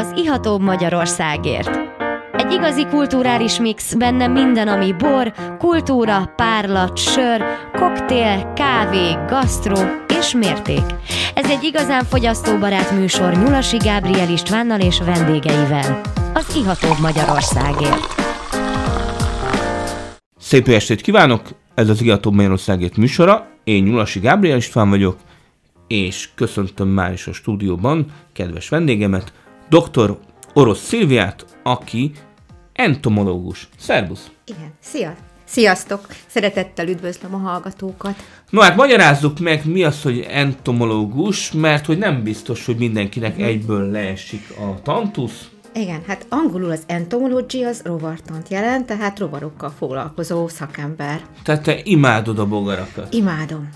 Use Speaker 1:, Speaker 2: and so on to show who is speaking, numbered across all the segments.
Speaker 1: az Ihatóbb Magyarországért. Egy igazi kulturális mix, benne minden, ami bor, kultúra, párlat, sör, koktél, kávé, gasztró és mérték. Ez egy igazán fogyasztóbarát műsor Nyulasi Gábriel Istvánnal és vendégeivel. Az Ihatóbb Magyarországért.
Speaker 2: Szép estét kívánok! Ez az Ihatóbb Magyarországért műsora. Én Nyulasi Gábriel István vagyok, és köszöntöm már is a stúdióban kedves vendégemet, dr. Orosz Szilviát, aki entomológus. Szerbusz!
Speaker 3: Igen, szia! Sziasztok! Szeretettel üdvözlöm a hallgatókat.
Speaker 2: No hát magyarázzuk meg, mi az, hogy entomológus, mert hogy nem biztos, hogy mindenkinek egyből leesik a tantusz.
Speaker 3: Igen, hát angolul az entomology az rovartant jelent, tehát rovarokkal foglalkozó szakember.
Speaker 2: Tehát te imádod a bogarakat.
Speaker 3: Imádom.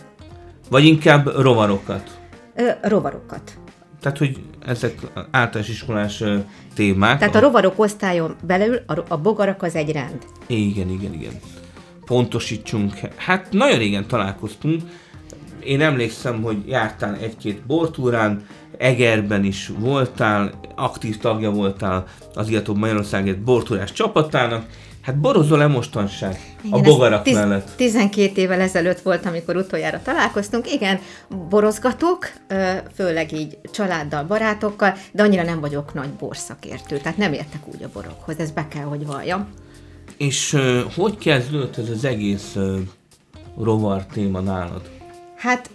Speaker 2: Vagy inkább rovarokat.
Speaker 3: Ö, rovarokat.
Speaker 2: Tehát, hogy ezek általános iskolás témák.
Speaker 3: Tehát a rovarok osztályon belül a, a bogarak az egy rend.
Speaker 2: Igen, igen, igen. Pontosítsunk. Hát nagyon régen találkoztunk. Én emlékszem, hogy jártál egy-két bortúrán, Egerben is voltál, aktív tagja voltál az Iatóbb Magyarországért bortúrás csapatának. Hát borozol-e mostanság a bogarak
Speaker 3: tiz-
Speaker 2: mellett?
Speaker 3: 12 évvel ezelőtt volt, amikor utoljára találkoztunk. Igen, borozgatok, főleg így családdal, barátokkal, de annyira nem vagyok nagy borszakértő, tehát nem értek úgy a borokhoz, ez be kell, hogy valljam.
Speaker 2: És hogy kezdődött ez az egész rovar téma nálad?
Speaker 3: Hát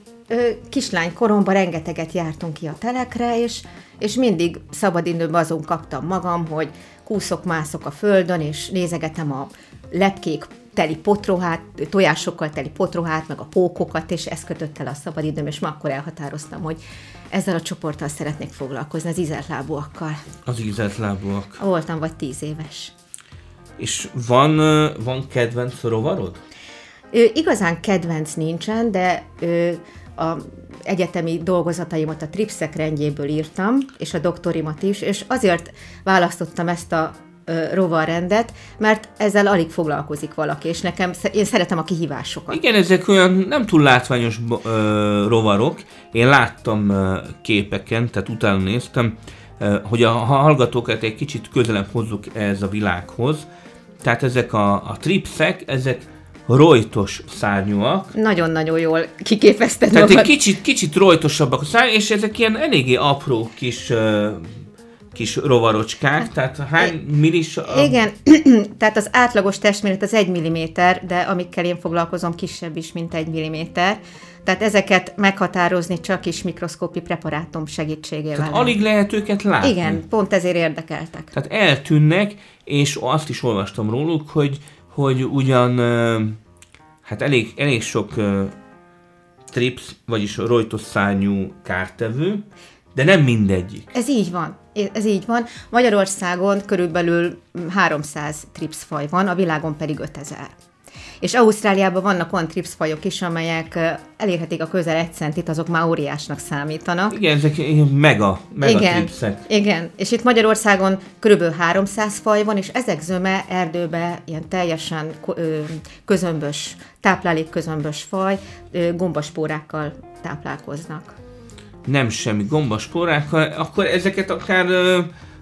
Speaker 3: kislány koromban rengeteget jártunk ki a telekre, és, és mindig szabadidőben azon kaptam magam, hogy kúszok, mászok a földön, és nézegetem a lepkék teli potrohát, tojásokkal teli potrohát, meg a pókokat, és ez kötött el a szabadidőm, és ma akkor elhatároztam, hogy ezzel a csoporttal szeretnék foglalkozni, az ízeltlábúakkal.
Speaker 2: Az ízelt lábúak.
Speaker 3: Voltam vagy tíz éves.
Speaker 2: És van, van kedvenc rovarod?
Speaker 3: Ö, igazán kedvenc nincsen, de ö, a egyetemi dolgozataimat a tripszek rendjéből írtam, és a doktorimat is, és azért választottam ezt a rovarrendet, mert ezzel alig foglalkozik valaki, és nekem, én szeretem a kihívásokat.
Speaker 2: Igen, ezek olyan nem túl látványos ö, rovarok. Én láttam ö, képeken, tehát utána néztem, ö, hogy a hallgatókat egy kicsit közelebb hozzuk ez a világhoz. Tehát ezek a, a tripszek, ezek rojtos szárnyúak,
Speaker 3: Nagyon-nagyon jól kiképezted
Speaker 2: Tehát egy kicsit, kicsit rojtosabbak a száj, és ezek ilyen eléggé apró kis, kis rovarocskák, tehát hány millis a...
Speaker 3: Igen, tehát az átlagos testméret az 1 mm, de amikkel én foglalkozom, kisebb is, mint 1 mm. Tehát ezeket meghatározni csak is mikroszkópi preparátum segítségével.
Speaker 2: Tehát alig lehet őket látni.
Speaker 3: Igen, pont ezért érdekeltek.
Speaker 2: Tehát eltűnnek, és azt is olvastam róluk, hogy, hogy ugyan hát elég, elég sok trips, vagyis rojtos kártevő, de nem mindegyik.
Speaker 3: Ez így van. Ez így van. Magyarországon körülbelül 300 tripsfaj van, a világon pedig 5000. És Ausztráliában vannak olyan tripsfajok is, amelyek elérhetik a közel egy centit, azok már óriásnak számítanak.
Speaker 2: Igen, ezek mega, mega
Speaker 3: igen,
Speaker 2: tripszek.
Speaker 3: igen, és itt Magyarországon körülbelül 300 faj van, és ezek zöme erdőbe ilyen teljesen ko- ö, közömbös, faj, gombaspórákkal táplálkoznak.
Speaker 2: nem semmi gombasporákkal, akkor ezeket akár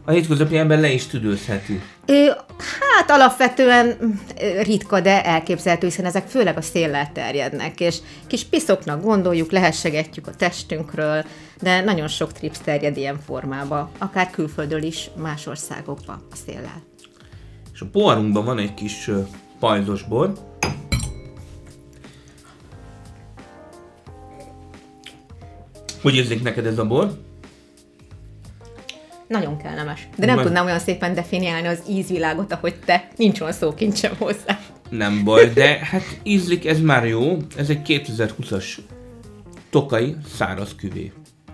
Speaker 2: a hétköznapi ember le is tüdőzheti.
Speaker 3: Ö, hát alapvetően mm, ritka, de elképzelhető, hiszen ezek főleg a széllel terjednek, és kis piszoknak gondoljuk, lehessegetjük a testünkről, de nagyon sok trips terjed ilyen formába, akár külföldről is, más országokba a széllel.
Speaker 2: És a poharunkban van egy kis pajzos bor. Hogy érzik neked ez a bor?
Speaker 3: Nagyon kellemes. De nem
Speaker 2: Meg-
Speaker 3: tudnám olyan szépen definiálni az ízvilágot, ahogy te. Nincs olyan szókincsem hozzá.
Speaker 2: Nem baj, de hát ízlik, ez már jó. Ez egy 2020-as tokai száraz küvé.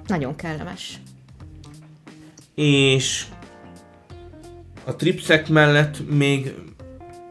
Speaker 3: Nagyon kellemes.
Speaker 2: És a tripszek mellett még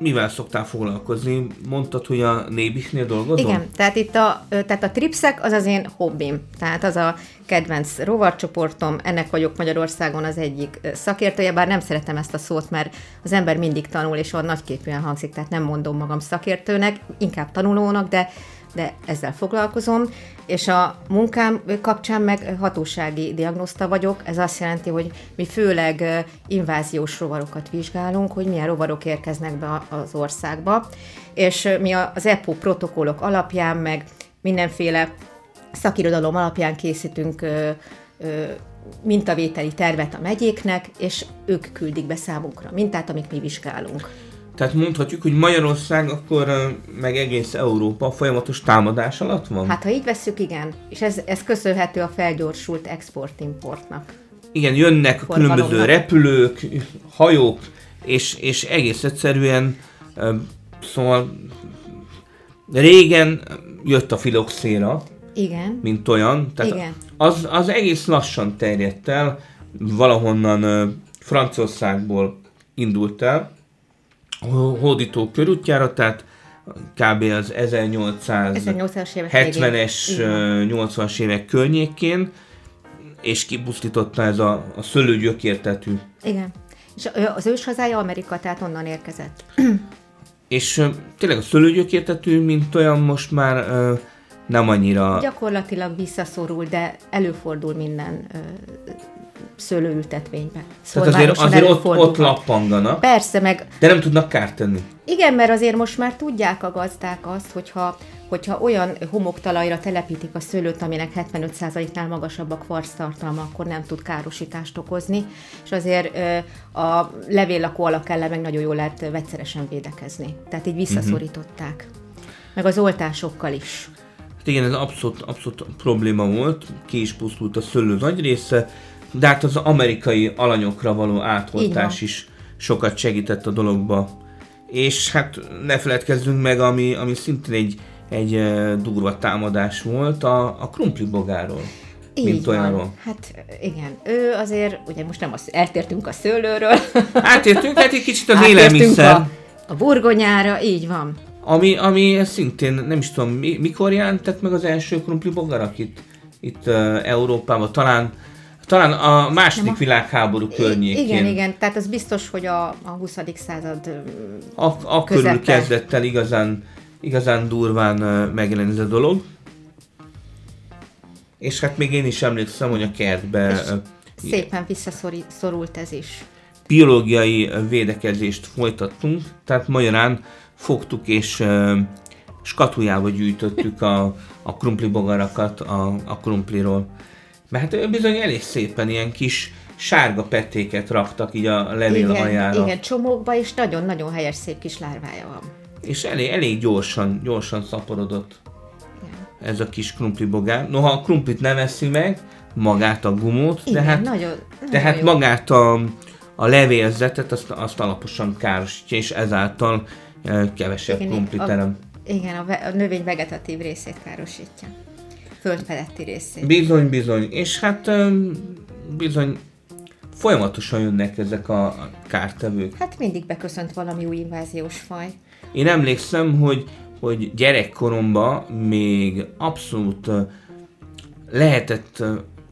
Speaker 2: mivel szoktál foglalkozni? Mondtad, hogy a Nébisnél dolgozol?
Speaker 3: Igen, tehát itt a, tehát a tripszek az az én hobbim. Tehát az a kedvenc rovarcsoportom, ennek vagyok Magyarországon az egyik szakértője, bár nem szeretem ezt a szót, mert az ember mindig tanul, és olyan nagyképűen hangzik, tehát nem mondom magam szakértőnek, inkább tanulónak, de de ezzel foglalkozom, és a munkám kapcsán meg hatósági diagnoszta vagyok, ez azt jelenti, hogy mi főleg inváziós rovarokat vizsgálunk, hogy milyen rovarok érkeznek be az országba, és mi az EPO protokollok alapján, meg mindenféle szakirodalom alapján készítünk mintavételi tervet a megyéknek, és ők küldik be számunkra mintát, amit mi vizsgálunk.
Speaker 2: Tehát mondhatjuk, hogy Magyarország akkor meg egész Európa folyamatos támadás alatt van?
Speaker 3: Hát ha így vesszük, igen. És ez, ez köszönhető a felgyorsult export-importnak.
Speaker 2: Igen, jönnek a különböző repülők, hajók, és, és egész egyszerűen, szóval régen jött a filoxéra,
Speaker 3: igen.
Speaker 2: mint olyan, tehát Igen. Az, az egész lassan terjedt el, valahonnan Franciaországból indult el, hódító körútjára, tehát kb. az 1870-es, 80-as évek környékén, és kipusztította ez a, a szőlőgyökértetű.
Speaker 3: Igen. És az ős hazája Amerika, tehát onnan érkezett.
Speaker 2: és tényleg a szőlőgyökértetű, mint olyan most már nem annyira...
Speaker 3: Gyakorlatilag visszaszorul, de előfordul minden szőlőültetvényben.
Speaker 2: Tehát azért, azért ott, ott lappanganak.
Speaker 3: Persze, meg...
Speaker 2: De nem tudnak kárt tenni.
Speaker 3: Igen, mert azért most már tudják a gazdák azt, hogyha, hogyha olyan homoktalajra telepítik a szőlőt, aminek 75%-nál magasabb a kvarctartalma, akkor nem tud károsítást okozni, és azért a levéllakó alak ellen meg nagyon jól lehet vegyszeresen védekezni. Tehát így visszaszorították. Uh-huh. Meg az oltásokkal is.
Speaker 2: Hát igen, ez abszolút, abszolút probléma volt, ki is pusztult a szőlő nagy része, de hát az amerikai alanyokra való átoltás is sokat segített a dologba. És hát ne feledkezzünk meg, ami, ami szintén egy, egy durva támadás volt, a, a krumpli bogáról.
Speaker 3: Így mint van. olyanról. Hát igen, ő azért, ugye most nem az, eltértünk a szőlőről.
Speaker 2: Átértünk, hát egy kicsit az élelmiszer. A,
Speaker 3: a burgonyára, így van.
Speaker 2: Ami, ami szintén, nem is tudom, mikor jelentek meg az első krumpli bogarak itt, itt uh, Európában, talán talán a második a... világháború környékén.
Speaker 3: Igen, igen, tehát az biztos, hogy a, a 20. század
Speaker 2: a, a körül kezdett el igazán, igazán durván megjelenni ez a dolog. És hát még én is emlékszem, hogy a kertbe... És
Speaker 3: szépen visszaszorult ez is.
Speaker 2: Biológiai védekezést folytattunk, tehát magyarán fogtuk és skatujába gyűjtöttük a, a krumpli bogarakat a, a krumpliról. Mert hát bizony elég szépen ilyen kis sárga petéket raktak így a levél
Speaker 3: igen,
Speaker 2: aljára.
Speaker 3: Igen, csomókba is nagyon-nagyon helyes szép kis lárvája van.
Speaker 2: És elég, elég gyorsan, gyorsan szaporodott igen. ez a kis krumpli bogár. Noha a krumplit nem eszi meg, magát a gumót,
Speaker 3: igen,
Speaker 2: de hát,
Speaker 3: nagyon, nagyon
Speaker 2: de hát magát a, a levélzetet azt, azt alaposan károsítja, és ezáltal kevesebb igen, krumpliterem.
Speaker 3: Igen, a, a növény vegetatív részét károsítja. Földfeletti részét.
Speaker 2: Bizony, bizony. És hát bizony folyamatosan jönnek ezek a kártevők.
Speaker 3: Hát mindig beköszönt valami új inváziós faj.
Speaker 2: Én emlékszem, hogy, hogy gyerekkoromban még abszolút lehetett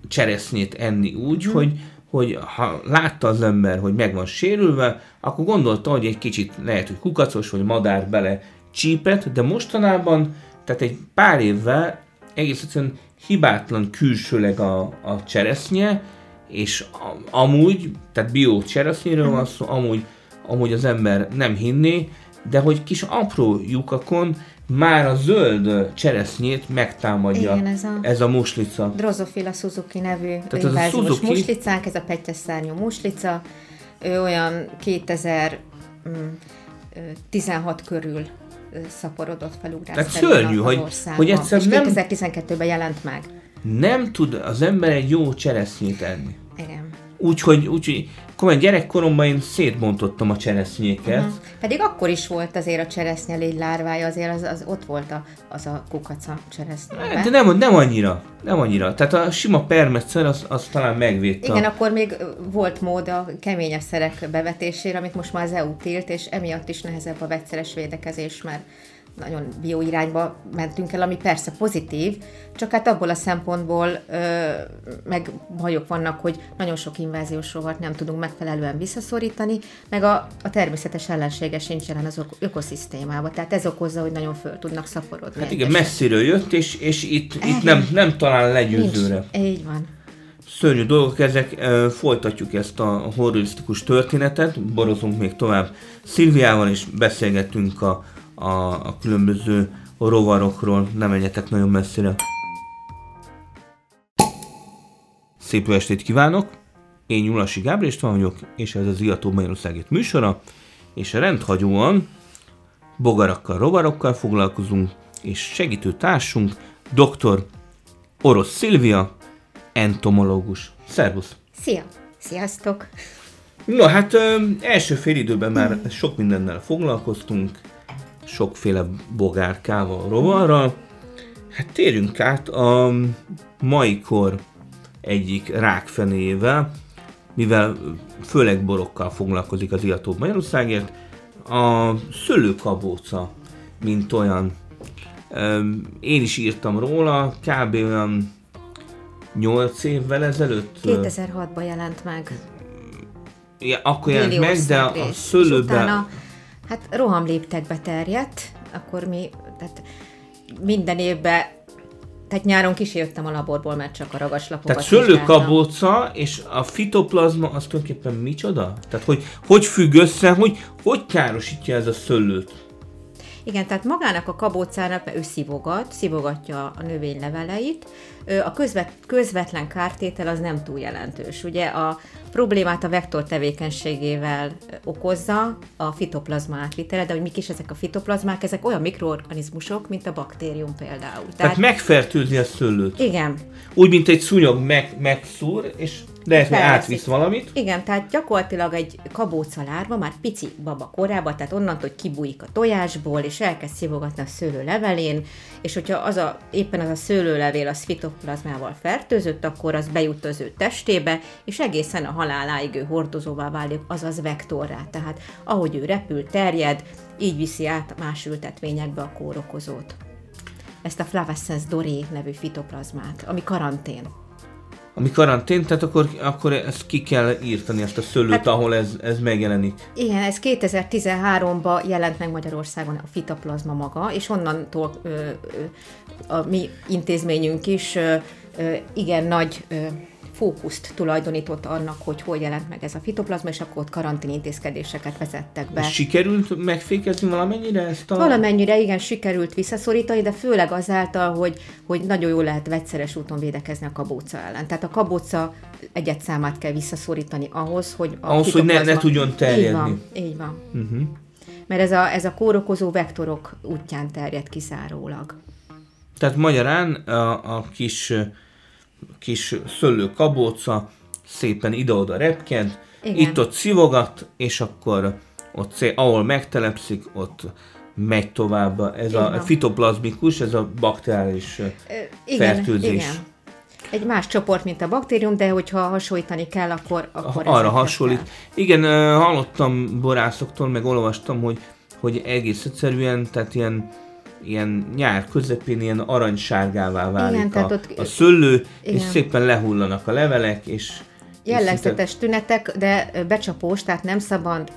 Speaker 2: cseresznyét enni úgy, hmm. hogy hogy ha látta az ember, hogy meg van sérülve, akkor gondolta, hogy egy kicsit lehet, hogy kukacos vagy madár bele csípet, de mostanában, tehát egy pár évvel egész egyszerűen hibátlan külsőleg a, a cseresznye, és a, amúgy, tehát bio cseresznyéről van szó, amúgy, amúgy az ember nem hinné, de hogy kis apró lyukakon már a zöld cseresznyét megtámadja Igen, ez a, ez a muslica.
Speaker 3: Drosophila Suzuki nevű Tehát ez a Suzuki... muslicánk, ez a petyes szárnyú muslica, ő olyan 2016 mm, körül szaporodott fel
Speaker 2: Tehát szörnyű, hogy, hogy egyszer
Speaker 3: nem... 2012-ben jelent meg.
Speaker 2: Nem tud az ember egy jó cseresznyét enni.
Speaker 3: Igen.
Speaker 2: Úgyhogy, úgyhogy komolyan gyerekkoromban én szétbontottam a cseresznyéket. Uh-huh.
Speaker 3: Pedig akkor is volt azért a cseresznye légy lárvája, azért az, az ott volt a, az a kukaca cseresznye.
Speaker 2: De nem, nem annyira, nem annyira. Tehát a sima permetszer az, az talán megvédte.
Speaker 3: Igen, akkor még volt mód a keményebb szerek bevetésére, amit most már az EU tilt, és emiatt is nehezebb a vegyszeres védekezés, mert nagyon bio irányba mentünk el, ami persze pozitív, csak hát abból a szempontból ö, meg bajok vannak, hogy nagyon sok inváziós rovat nem tudunk megfelelően visszaszorítani, meg a, a természetes ellensége sincs jelen az ökoszisztémában. Tehát ez okozza, hogy nagyon föl tudnak szaporodni.
Speaker 2: Hát igen, messziről jött, és, és itt, itt nem, nem talál legyőzőre.
Speaker 3: Nincs. Így van
Speaker 2: szörnyű dolgok ezek, folytatjuk ezt a horrorisztikus történetet, borozunk még tovább Szilviával, és beszélgetünk a, a, a különböző rovarokról, nem menjetek nagyon messzire. Szép jó estét kívánok! Én Nyulasi Gábor István vagyok, és ez az Iató Magyarországét műsora, és rendhagyóan bogarakkal, rovarokkal foglalkozunk, és segítő társunk dr. Orosz Szilvia, entomológus. Szervusz!
Speaker 3: Szia! Sziasztok!
Speaker 2: No, hát ö, első fél időben már sok mindennel foglalkoztunk, sokféle bogárkával, rovarral. Hát térjünk át a mai kor egyik rákfenével, mivel főleg borokkal foglalkozik az Iatóbb Magyarországért, a szőlőkabóca, mint olyan. Én is írtam róla, kb. olyan 8 évvel ezelőtt?
Speaker 3: 2006-ban jelent meg.
Speaker 2: Ja, akkor jelent meg, de a szőlőben...
Speaker 3: Hát rohamléptekbe terjedt, akkor mi, tehát minden évben tehát nyáron kísértem a laborból, mert csak a ragaslapokat
Speaker 2: Tehát szőlőkabóca és a fitoplazma az tulajdonképpen micsoda? Tehát hogy, hogy függ össze, hogy, hogy károsítja ez a szőlőt?
Speaker 3: Igen, tehát magának a kabócának ő szivogat, szivogatja a növény leveleit. A közvet, közvetlen kártétel az nem túl jelentős. Ugye a problémát a vektor tevékenységével okozza a fitoplazma átvitele, de hogy mik is ezek a fitoplazmák, ezek olyan mikroorganizmusok, mint a baktérium például. Tehát,
Speaker 2: Tehát megfertőzni a szőlőt.
Speaker 3: Igen.
Speaker 2: Úgy, mint egy szúnyog meg, megszúr, és lehet, hogy átvisz valamit.
Speaker 3: Igen, tehát gyakorlatilag egy kabóca lárva már pici baba korában, tehát onnantól, hogy kibújik a tojásból, és elkezd szivogatni a szőlő levelén, és hogyha az a, éppen az a szőlőlevél az fitoplazmával fertőzött, akkor az bejut az ő testébe, és egészen a haláláig ő hordozóvá válik, azaz vektorrá. Tehát ahogy ő repül, terjed, így viszi át más ültetvényekbe a kórokozót. Ezt a Flavescens doré nevű fitoplazmát, ami karantén
Speaker 2: ami karantén, tehát akkor, akkor ezt ki kell írtani, ezt a szőlőt, hát, ahol ez, ez megjelenik.
Speaker 3: Igen, ez 2013-ban jelent meg Magyarországon a fitaplazma maga, és onnantól ö, ö, a mi intézményünk is ö, ö, igen nagy ö, fókuszt tulajdonított annak, hogy hol jelent meg ez a fitoplazma, és akkor ott karantén intézkedéseket vezettek be.
Speaker 2: Sikerült megfékezni valamennyire ezt a...
Speaker 3: Valamennyire igen, sikerült visszaszorítani, de főleg azáltal, hogy, hogy nagyon jól lehet vegyszeres úton védekezni a kabóca ellen. Tehát a kabóca egyet számát kell visszaszorítani ahhoz, hogy
Speaker 2: a Ahhoz, hogy ne, ne tudjon terjedni. Így
Speaker 3: van, így van. Uh-huh. Mert ez a, ez a kórokozó vektorok útján terjed kizárólag.
Speaker 2: Tehát magyarán a, a kis kis szőlő kabóca szépen ide-oda repked, itt-ott szivogat, és akkor ott, ahol megtelepszik, ott megy tovább. Ez igen. a fitoplazmikus, ez a bakteriális igen, fertőzés. Igen.
Speaker 3: Egy más csoport, mint a baktérium, de hogyha hasonlítani kell, akkor... akkor
Speaker 2: Arra hasonlít. Kell. Igen, hallottam borászoktól, meg olvastam, hogy, hogy egész egyszerűen, tehát ilyen ilyen nyár közepén ilyen aranysárgává válik igen, a, ott, a szőlő, igen. és szépen lehullanak a levelek, és
Speaker 3: Jellegzetes tünetek, de becsapós, tehát nem szabad,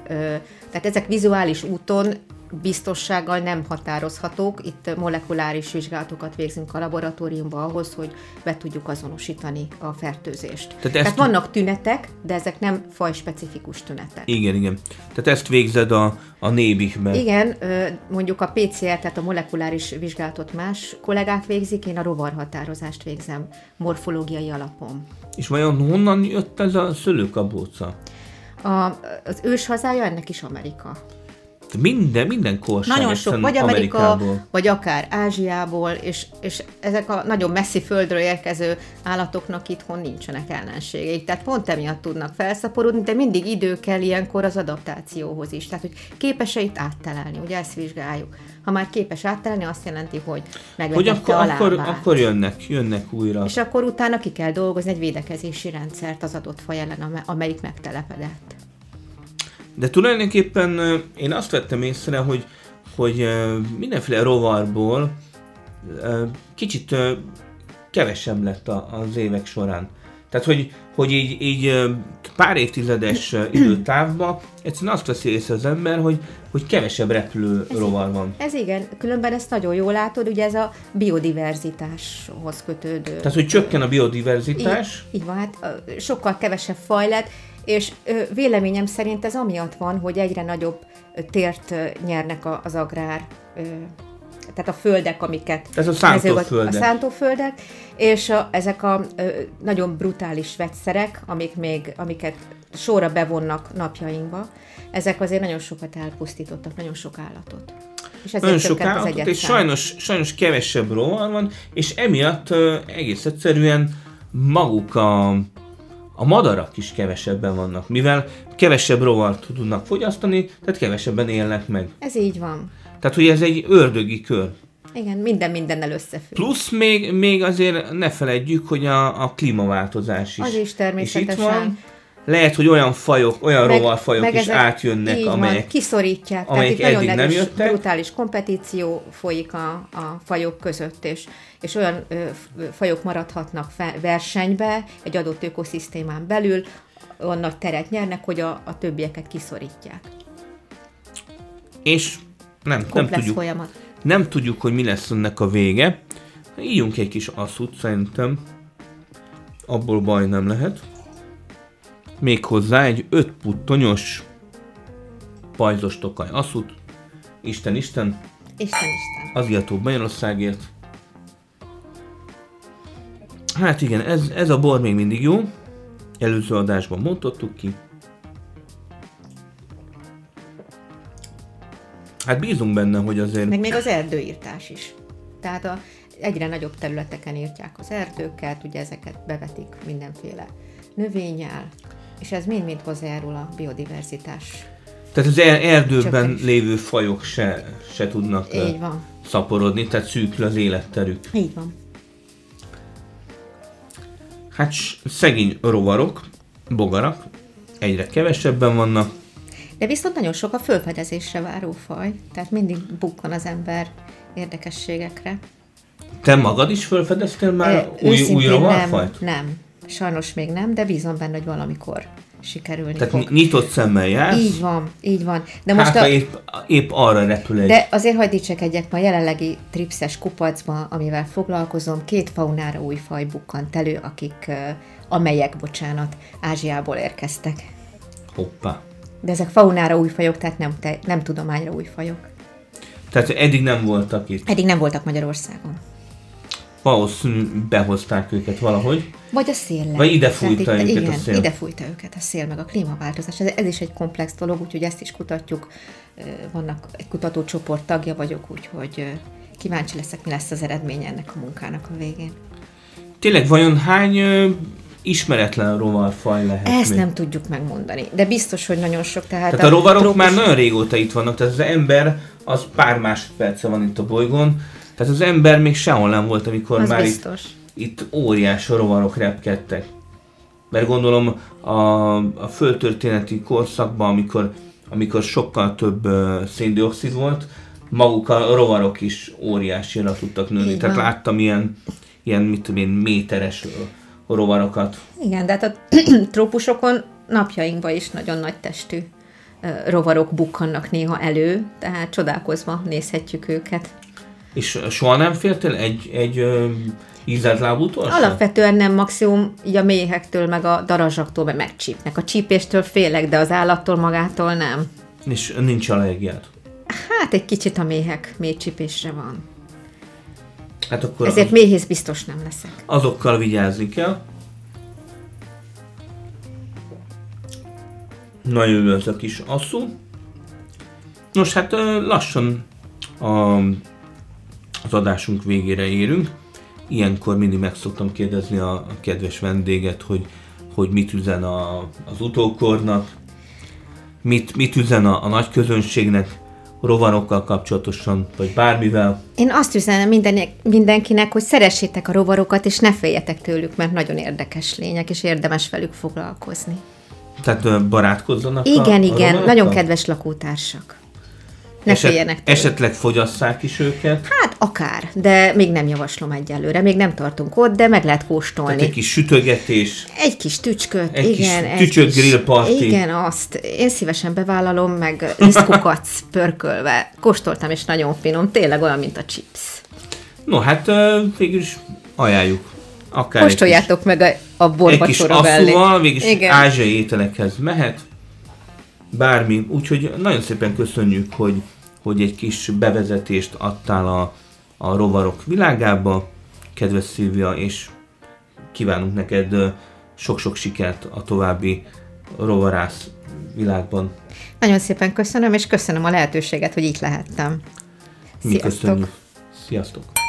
Speaker 3: tehát ezek vizuális úton biztossággal nem határozhatók. Itt molekuláris vizsgálatokat végzünk a laboratóriumban ahhoz, hogy be tudjuk azonosítani a fertőzést. Tehát, Tehát vannak tünetek, de ezek nem fajspecifikus tünetek.
Speaker 2: Igen, igen. Tehát ezt végzed a, a nébikben.
Speaker 3: Igen, mondjuk a PCR, tehát a molekuláris vizsgálatot más kollégák végzik, én a rovarhatározást végzem morfológiai alapon.
Speaker 2: És vajon honnan jött ez a szőlőkabóca?
Speaker 3: A, az ős hazája ennek is Amerika.
Speaker 2: Minden, minden korság
Speaker 3: Nagyon sok, vagy Amerika, vagy akár Ázsiából, és, és ezek a nagyon messzi földről érkező állatoknak itthon nincsenek ellenségeik. Tehát pont emiatt tudnak felszaporodni, de mindig idő kell ilyenkor az adaptációhoz is. Tehát, hogy képes-e itt áttelelni, ugye ezt vizsgáljuk. Ha már képes áttelni, azt jelenti, hogy megvetette hogy akkor,
Speaker 2: a lábát. akkor, akkor jönnek, jönnek újra.
Speaker 3: És akkor utána ki kell dolgozni egy védekezési rendszert az adott faj ellen, amelyik megtelepedett.
Speaker 2: De tulajdonképpen én azt vettem észre, hogy, hogy mindenféle rovarból kicsit kevesebb lett az évek során. Tehát, hogy, hogy így, így pár évtizedes időtávban egyszerűen azt veszi észre az ember, hogy, hogy kevesebb repülő rovar van.
Speaker 3: Ez igen, különben ezt nagyon jól látod, ugye ez a biodiverzitáshoz kötődő.
Speaker 2: Tehát, hogy csökken a biodiverzitás,
Speaker 3: Így, így van, hát sokkal kevesebb faj lett, és véleményem szerint ez amiatt van, hogy egyre nagyobb tért nyernek az agrár, tehát a földek, amiket...
Speaker 2: Ez a szántóföldek.
Speaker 3: A szántóföldek, és a, ezek a ö, nagyon brutális vegyszerek, amik még, amiket sorra bevonnak napjainkba, ezek azért nagyon sokat elpusztítottak, nagyon sok állatot. És ezért
Speaker 2: nagyon sok
Speaker 3: az
Speaker 2: állatot, és sajnos, sajnos kevesebb rovar van, és emiatt ö, egész egyszerűen maguk a, a madarak is kevesebben vannak, mivel kevesebb rovart tudnak fogyasztani, tehát kevesebben élnek meg.
Speaker 3: Ez így van.
Speaker 2: Tehát, hogy ez egy ördögi kör.
Speaker 3: Igen, minden mindennel összefügg.
Speaker 2: Plusz még, még azért ne feledjük, hogy a, a klímaváltozás is,
Speaker 3: Az is
Speaker 2: is itt
Speaker 3: természetesen.
Speaker 2: van. Lehet, hogy olyan fajok, olyan
Speaker 3: Meg-
Speaker 2: rovarfajok
Speaker 3: meg
Speaker 2: is
Speaker 3: ezek-
Speaker 2: átjönnek,
Speaker 3: így van,
Speaker 2: amelyek
Speaker 3: kiszorítják.
Speaker 2: amelyek
Speaker 3: Tehát itt
Speaker 2: eddig
Speaker 3: nagyon
Speaker 2: nem jöttek.
Speaker 3: brutális kompetíció folyik a, a fajok között, és, és olyan ö, fajok maradhatnak fe, versenybe egy adott ökoszisztémán belül, olyan nagy teret nyernek, hogy a, a többieket kiszorítják.
Speaker 2: és nem, nem tudjuk,
Speaker 3: folyamat.
Speaker 2: nem tudjuk, hogy mi lesz ennek a vége. Íjunk egy kis asszút, szerintem. Abból baj nem lehet. Méghozzá egy 5 puttonyos pajzos tokaj asszút. Isten, Isten,
Speaker 3: Isten, Isten.
Speaker 2: az illető Magyarországért. Hát igen, ez, ez a bor még mindig jó. Előző adásban mondottuk ki. Hát bízunk benne, hogy azért...
Speaker 3: Meg még az erdőírtás is. Tehát a, egyre nagyobb területeken írtják az erdőket, ugye ezeket bevetik mindenféle növényel, és ez mind-mind hozzájárul a biodiverzitás.
Speaker 2: Tehát az er- erdőben
Speaker 3: Csökkenés.
Speaker 2: lévő fajok se, se tudnak ö,
Speaker 3: Így van.
Speaker 2: szaporodni, tehát szűkül az életterük.
Speaker 3: Így van.
Speaker 2: Hát szegény rovarok, bogarak, egyre kevesebben vannak.
Speaker 3: De viszont nagyon sok a fölfedezésre váró faj, tehát mindig bukkan az ember érdekességekre.
Speaker 2: Te magad is felfedeztél már
Speaker 3: E,
Speaker 2: új, új rovarfajt?
Speaker 3: nem, nem. Sajnos még nem, de bízom benne, hogy valamikor sikerülni
Speaker 2: Tehát
Speaker 3: fog.
Speaker 2: ny- nyitott szemmel jársz,
Speaker 3: Így van, így van. De
Speaker 2: hát
Speaker 3: most
Speaker 2: ha
Speaker 3: a,
Speaker 2: épp, épp arra repül egy...
Speaker 3: De azért hagyd dicsekedjek, ma a jelenlegi tripszes kupacban, amivel foglalkozom, két faunára új faj bukkant elő, akik, amelyek, bocsánat, Ázsiából érkeztek.
Speaker 2: Hoppá.
Speaker 3: De ezek faunára új fajok, tehát nem, te, nem tudományra új fajok.
Speaker 2: Tehát eddig nem voltak itt.
Speaker 3: Eddig nem voltak Magyarországon.
Speaker 2: Valószínű behozták őket valahogy.
Speaker 3: Vagy a széllel.
Speaker 2: Vagy ide
Speaker 3: Tehát
Speaker 2: fújta
Speaker 3: itt-
Speaker 2: őket a
Speaker 3: igen,
Speaker 2: szél.
Speaker 3: ide fújta őket a szél, meg a klímaváltozás. Ez, ez is egy komplex dolog, úgyhogy ezt is kutatjuk. Vannak egy kutatócsoport tagja vagyok, úgyhogy kíváncsi leszek, mi lesz az eredmény ennek a munkának a végén.
Speaker 2: Tényleg vajon hány ismeretlen rovarfaj lehet
Speaker 3: Ezt
Speaker 2: még?
Speaker 3: nem tudjuk megmondani, de biztos, hogy nagyon sok. Tehát,
Speaker 2: Tehát a rovarok
Speaker 3: trópus-
Speaker 2: már nagyon régóta itt vannak, tehát az ember az pár másodperce van itt a bolygón, tehát az ember még sehol nem volt, amikor
Speaker 3: Az
Speaker 2: már itt,
Speaker 3: biztos.
Speaker 2: itt óriás rovarok repkedtek. Mert gondolom a, a földtörténeti korszakban, amikor, amikor sokkal több uh, széndiokszid volt, maguk a rovarok is óriásira tudtak nőni.
Speaker 3: Így
Speaker 2: Tehát láttam ilyen, ilyen mit tudom én, méteres rovarokat.
Speaker 3: Igen, de hát a trópusokon napjainkban is nagyon nagy testű rovarok bukkannak néha elő, tehát csodálkozva nézhetjük őket.
Speaker 2: És soha nem féltél egy, egy ö, ízeltlábútól? se?
Speaker 3: Alapvetően nem maximum így a méhektől, meg a darazsaktól, meg megcsípnek. A csípéstől félek, de az állattól magától nem.
Speaker 2: És nincs allergiád.
Speaker 3: Hát egy kicsit a méhek mélycsípésre van.
Speaker 2: Hát akkor
Speaker 3: Ezért
Speaker 2: az,
Speaker 3: méhész biztos nem leszek.
Speaker 2: azokkal vigyázni kell. Nagyon a kis asszú. Nos, hát lassan a, az adásunk végére érünk. Ilyenkor mindig meg szoktam kérdezni a, a kedves vendéget, hogy, hogy mit üzen a, az utókornak, mit, mit üzen a, a nagy közönségnek, rovarokkal kapcsolatosan, vagy bármivel.
Speaker 3: Én azt üzenem minden, mindenkinek, hogy szeressétek a rovarokat, és ne féljetek tőlük, mert nagyon érdekes lények, és érdemes velük foglalkozni.
Speaker 2: Tehát barátkozzanak a,
Speaker 3: Igen,
Speaker 2: a
Speaker 3: igen,
Speaker 2: rovarokkal?
Speaker 3: nagyon kedves lakótársak. Ne Eset.
Speaker 2: Esetleg fogyasszák is őket?
Speaker 3: Hát akár, de még nem javaslom egyelőre, még nem tartunk ott, de meg lehet kóstolni. Tehát
Speaker 2: egy kis sütögetés.
Speaker 3: Egy kis tücsköt,
Speaker 2: egy
Speaker 3: igen.
Speaker 2: Kis tücsök egy grill party.
Speaker 3: Igen, azt. Én szívesen bevállalom, meg lisztkukac pörkölve. Kóstoltam, és nagyon finom, tényleg olyan, mint a chips.
Speaker 2: No, hát végülis ajánljuk.
Speaker 3: Akár Kóstoljátok kis, meg a, a
Speaker 2: borvacsora Egy kis asszúval, végülis ázsiai ételekhez mehet, bármi. Úgyhogy nagyon szépen köszönjük, hogy, hogy egy kis bevezetést adtál a, a rovarok világába, kedves Szilvia, és kívánunk neked sok-sok sikert a további rovarász világban.
Speaker 3: Nagyon szépen köszönöm, és köszönöm a lehetőséget, hogy itt lehettem.
Speaker 2: Mi Sziasztok! Köszönjük. Sziasztok!